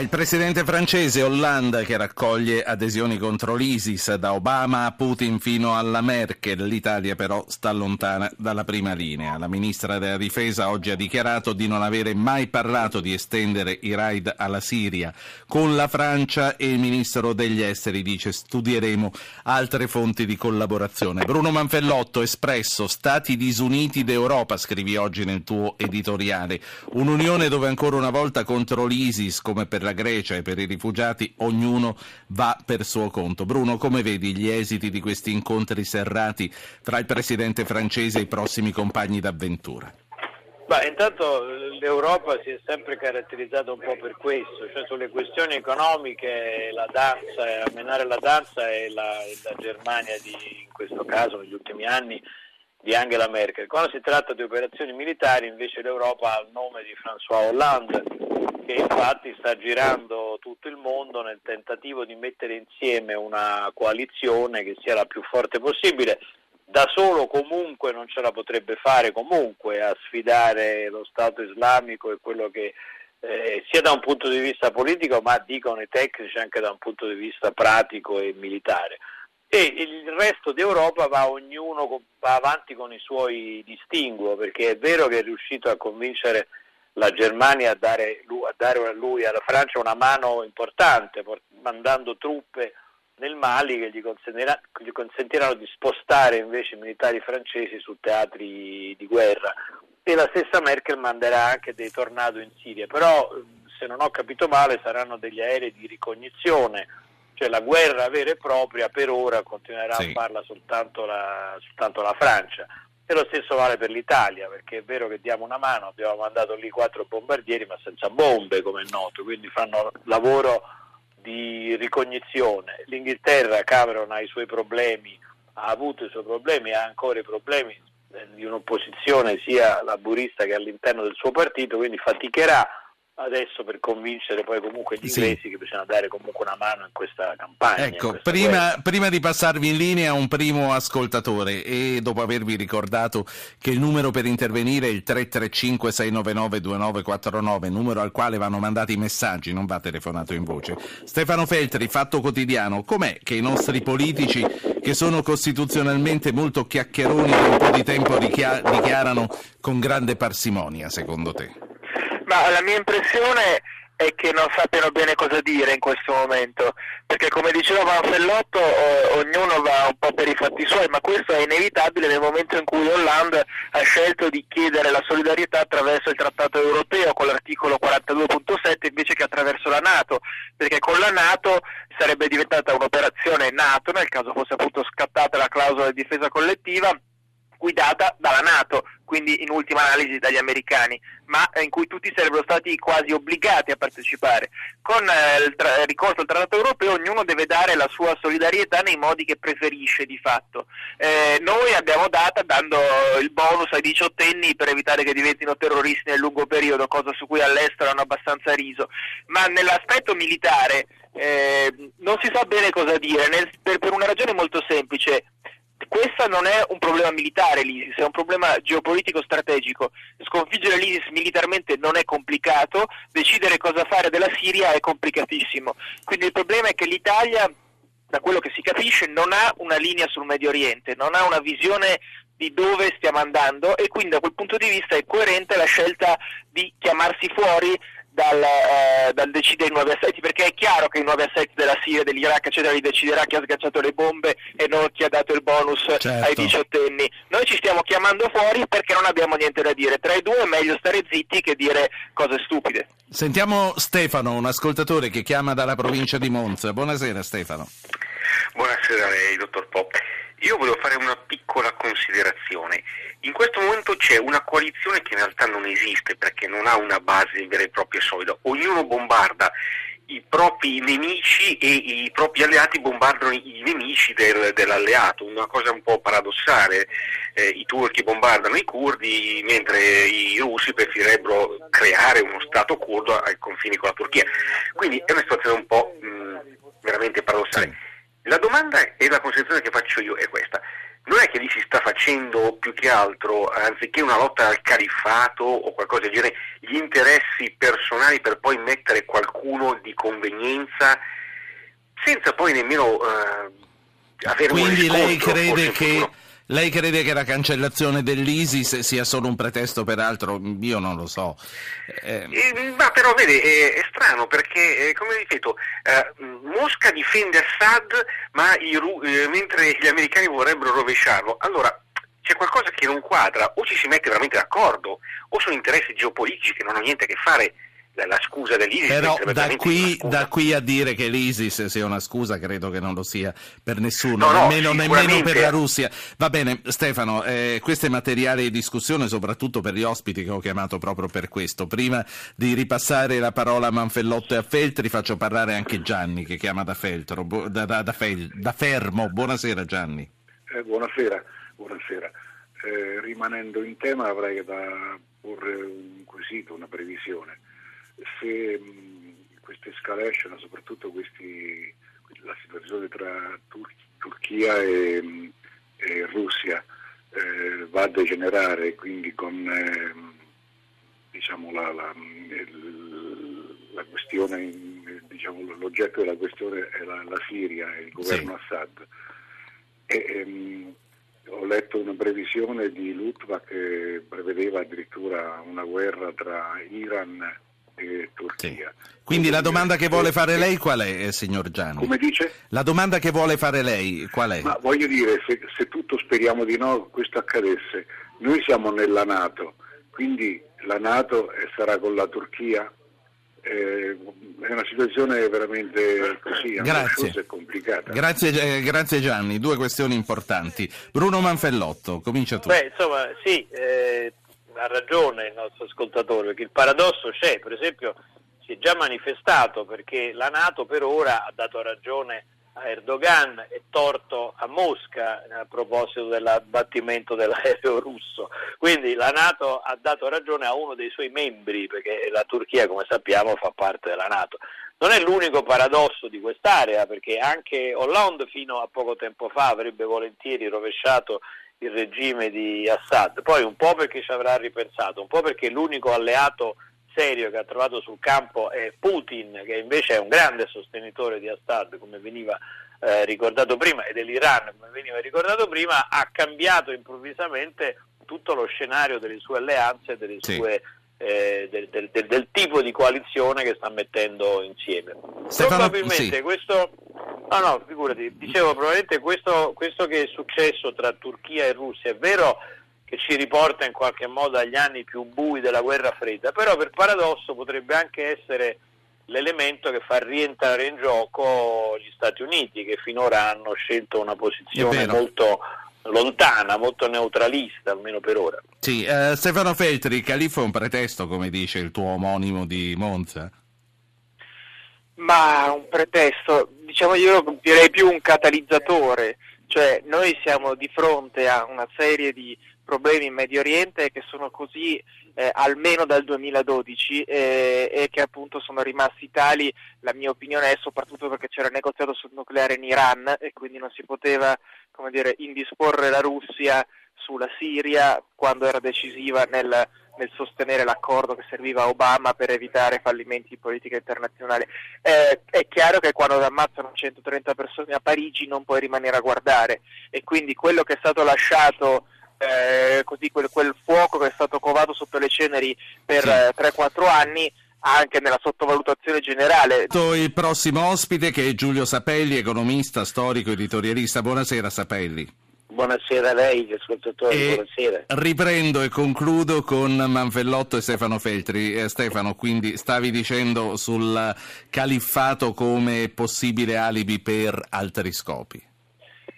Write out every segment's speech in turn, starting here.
Il presidente francese Hollande che raccoglie adesioni contro l'ISIS da Obama a Putin fino alla Merkel. L'Italia però sta lontana dalla prima linea. La ministra della difesa oggi ha dichiarato di non avere mai parlato di estendere i raid alla Siria. Con la Francia e il ministro degli esteri dice studieremo altre fonti di collaborazione. Bruno Manfellotto, Espresso, Stati disuniti d'Europa, scrivi oggi nel tuo editoriale. Un'unione dove ancora una volta contro l'ISIS come per la la Grecia e per i rifugiati ognuno va per suo conto. Bruno, come vedi gli esiti di questi incontri serrati tra il presidente francese e i prossimi compagni d'avventura? Beh, intanto l'Europa si è sempre caratterizzata un po' per questo, cioè sulle questioni economiche la danza, a menare la danza è la, la Germania di, in questo caso negli ultimi anni di Angela Merkel. Quando si tratta di operazioni militari invece l'Europa ha il nome di François Hollande che infatti sta girando tutto il mondo nel tentativo di mettere insieme una coalizione che sia la più forte possibile. Da solo comunque non ce la potrebbe fare comunque a sfidare lo Stato islamico e quello che eh, sia da un punto di vista politico ma dicono i tecnici anche da un punto di vista pratico e militare e il resto d'Europa va ognuno va avanti con i suoi distinguo perché è vero che è riuscito a convincere la Germania a dare, a dare a lui alla Francia una mano importante mandando truppe nel Mali che gli, gli consentiranno di spostare invece i militari francesi su teatri di guerra. E la stessa Merkel manderà anche dei tornado in Siria però se non ho capito male saranno degli aerei di ricognizione cioè la guerra vera e propria per ora continuerà sì. a farla soltanto la, soltanto la Francia. E lo stesso vale per l'Italia, perché è vero che diamo una mano, abbiamo mandato lì quattro bombardieri ma senza bombe, come è noto, quindi fanno lavoro di ricognizione. L'Inghilterra, Cameron ha i suoi problemi, ha avuto i suoi problemi, ha ancora i problemi di un'opposizione sia laburista che all'interno del suo partito, quindi faticherà adesso per convincere poi comunque gli inglesi sì. che bisogna dare comunque una mano in questa campagna. Ecco, prima, prima, di passarvi in linea un primo ascoltatore e dopo avervi ricordato che il numero per intervenire è il 335 699 2949, numero al quale vanno mandati i messaggi, non va telefonato in voce. Stefano Feltri, Fatto Quotidiano, com'è che i nostri politici che sono costituzionalmente molto chiacchieroni da un po' di tempo dichiarano con grande parsimonia, secondo te? Ma la mia impressione è che non sappiano bene cosa dire in questo momento, perché come diceva Manfellotto eh, ognuno va un po' per i fatti suoi, ma questo è inevitabile nel momento in cui Hollande ha scelto di chiedere la solidarietà attraverso il trattato europeo con l'articolo 42.7 invece che attraverso la Nato, perché con la Nato sarebbe diventata un'operazione Nato, nel caso fosse appunto scattata la clausola di difesa collettiva, guidata dalla Nato, quindi in ultima analisi dagli americani, ma in cui tutti sarebbero stati quasi obbligati a partecipare. Con eh, il ricorso al Trattato europeo ognuno deve dare la sua solidarietà nei modi che preferisce di fatto. Eh, noi abbiamo data dando il bonus ai diciottenni per evitare che diventino terroristi nel lungo periodo, cosa su cui all'estero hanno abbastanza riso, ma nell'aspetto militare eh, non si sa bene cosa dire, nel, per, per una ragione molto semplice questo non è un problema militare l'ISIS, è un problema geopolitico strategico. Sconfiggere l'ISIS militarmente non è complicato, decidere cosa fare della Siria è complicatissimo. Quindi il problema è che l'Italia, da quello che si capisce, non ha una linea sul Medio Oriente, non ha una visione di dove stiamo andando e quindi da quel punto di vista è coerente la scelta di chiamarsi fuori dal, eh, dal, decidere i nuovi assetti, perché è chiaro che i nuovi assetti della Siria, dell'Iraq, eccetera, li deciderà chi ha sganciato le bombe e non chi ha dato il bonus certo. ai diciottenni. Noi ci stiamo chiamando fuori perché non abbiamo niente da dire. Tra i due è meglio stare zitti che dire cose stupide. Sentiamo Stefano, un ascoltatore che chiama dalla provincia di Monza. Buonasera Stefano. Buonasera a lei, dottor Pop. Io volevo fare una piccola considerazione. In questo momento c'è una coalizione che in realtà non esiste perché non ha una base vera e propria solida. Ognuno bombarda i propri nemici e i propri alleati bombardano i nemici del, dell'alleato, una cosa un po' paradossale. Eh, I turchi bombardano i curdi mentre i russi preferirebbero creare uno Stato curdo ai confini con la Turchia. Quindi è una situazione un po' mh, veramente paradossale. La domanda e la considerazione che faccio io è questa. Non è che lì si sta facendo più che altro, anziché una lotta al califfato o qualcosa del genere, gli interessi personali per poi mettere qualcuno di convenienza senza poi nemmeno eh, avere Quindi un lei crede che lei crede che la cancellazione dell'ISIS sia solo un pretesto per altro? Io non lo so. Eh... Eh, ma però vede, è, è strano perché, eh, come ripeto, eh, Mosca difende Assad ma i, eh, mentre gli americani vorrebbero rovesciarlo. Allora, c'è qualcosa che non quadra, o ci si mette veramente d'accordo, o sono interessi geopolitici che non hanno niente a che fare la scusa dell'ISIS. Però da qui, da qui, a dire che l'ISIS sia una scusa credo che non lo sia per nessuno, no, nemmeno, no, nemmeno, per la Russia. Va bene Stefano, eh, questo è materiale di discussione soprattutto per gli ospiti che ho chiamato proprio per questo. Prima di ripassare la parola a Manfellotto e a Feltri faccio parlare anche Gianni che chiama da, Feltro, da, da, da, Fel, da Fermo. Buonasera Gianni. Eh, buonasera, buonasera. Eh, rimanendo in tema avrei da porre un quesito, una previsione se mh, questa escalation, soprattutto questi, la situazione tra Tur- Turchia e, mh, e Russia eh, va a degenerare, quindi con eh, diciamo, la, la, la, questione, diciamo, l'oggetto della questione è la, la Siria e il governo sì. Assad. E, ehm, ho letto una previsione di Lutva che prevedeva addirittura una guerra tra Iran e Turchia. Sì. Quindi la domanda che vuole fare lei qual è, eh, signor Gianni? Come dice? La domanda che vuole fare lei qual è? Ma voglio dire, se, se tutto speriamo di no, questo accadesse, noi siamo nella Nato, quindi la Nato sarà con la Turchia? Eh, è una situazione veramente così grazie. e complicata. Grazie, eh, grazie, Gianni, due questioni importanti. Bruno Manfellotto, comincia tu. Beh, insomma, sì, eh, ha ragione il nostro ascoltatore, perché il paradosso c'è, per esempio si è già manifestato perché la Nato per ora ha dato ragione a Erdogan e torto a Mosca a proposito dell'abbattimento dell'aereo russo. Quindi la Nato ha dato ragione a uno dei suoi membri, perché la Turchia, come sappiamo, fa parte della Nato. Non è l'unico paradosso di quest'area, perché anche Hollande fino a poco tempo fa avrebbe volentieri rovesciato il regime di Assad, poi un po' perché ci avrà ripensato, un po' perché l'unico alleato serio che ha trovato sul campo è Putin, che invece è un grande sostenitore di Assad, come veniva eh, ricordato prima, e dell'Iran, come veniva ricordato prima, ha cambiato improvvisamente tutto lo scenario delle sue alleanze delle sì. sue eh, del, del, del, del, tipo di coalizione che sta mettendo insieme. Stefano, probabilmente sì. questo, no, no, figurati, dicevo, probabilmente questo, questo che è successo tra Turchia e Russia è vero che ci riporta in qualche modo agli anni più bui della guerra fredda, però per paradosso potrebbe anche essere l'elemento che fa rientrare in gioco gli Stati Uniti, che finora hanno scelto una posizione molto lontana, molto neutralista, almeno per ora. Sì, eh, Stefano Feltri, il califfo è un pretesto, come dice il tuo omonimo di Monza? Ma un pretesto, diciamo io direi più un catalizzatore, cioè noi siamo di fronte a una serie di problemi in Medio Oriente che sono così eh, almeno dal 2012 eh, e che appunto sono rimasti tali, la mia opinione è soprattutto perché c'era il negoziato sul nucleare in Iran e quindi non si poteva come dire, indisporre la Russia sulla Siria quando era decisiva nel, nel, sostenere l'accordo che serviva a Obama per evitare fallimenti di politica internazionale. Eh, è chiaro che quando ammazzano 130 persone a Parigi non puoi rimanere a guardare e quindi quello che è stato lasciato eh, così quel, quel, fuoco che è stato covato sotto le ceneri per sì. eh, 3-4 anni anche nella sottovalutazione generale. Il prossimo ospite che è Giulio Sapelli, economista, storico, editorialista. Buonasera Sapelli. Buonasera a lei, ascoltatore, e buonasera. Riprendo e concludo con Manfellotto e Stefano Feltri. Eh, Stefano, quindi stavi dicendo sul califfato come possibile alibi per altri scopi.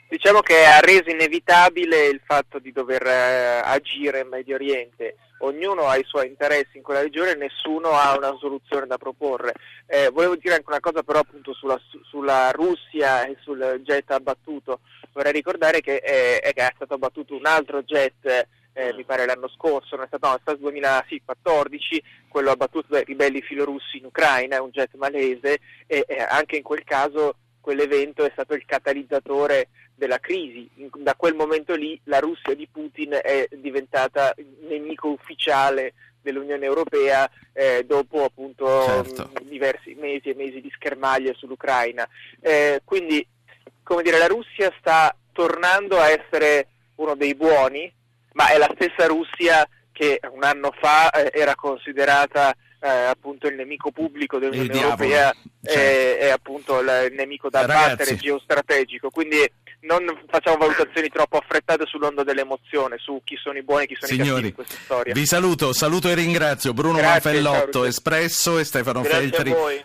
Diciamo che ha reso inevitabile il fatto di dover eh, agire in Medio Oriente. Ognuno ha i suoi interessi in quella regione e nessuno ha una soluzione da proporre. Eh, volevo dire anche una cosa però appunto sulla, sulla Russia e sul jet abbattuto. Vorrei ricordare che eh, è, è stato abbattuto un altro jet eh, mi pare l'anno scorso, non è stato, no, è stato 2014, quello abbattuto dai ribelli filorussi in Ucraina, è un jet malese e, e anche in quel caso quell'evento è stato il catalizzatore della crisi. Da quel momento lì la Russia di Putin è diventata nemico ufficiale dell'Unione Europea eh, dopo appunto certo. mh, diversi mesi e mesi di schermaglie sull'Ucraina. Eh, quindi, come dire, la Russia sta tornando a essere uno dei buoni, ma è la stessa Russia che un anno fa eh, era considerata eh, appunto il nemico pubblico dell'Unione Europea cioè. e, e, appunto il, nemico da battere geostrategico. Quindi non facciamo valutazioni troppo affrettate sull'onda dell'emozione, su chi sono i buoni e chi sono Signori, i cattivi in questa storia. Vi saluto, saluto e ringrazio Bruno Grazie, Manfellotto, Espresso e Stefano Grazie Feltri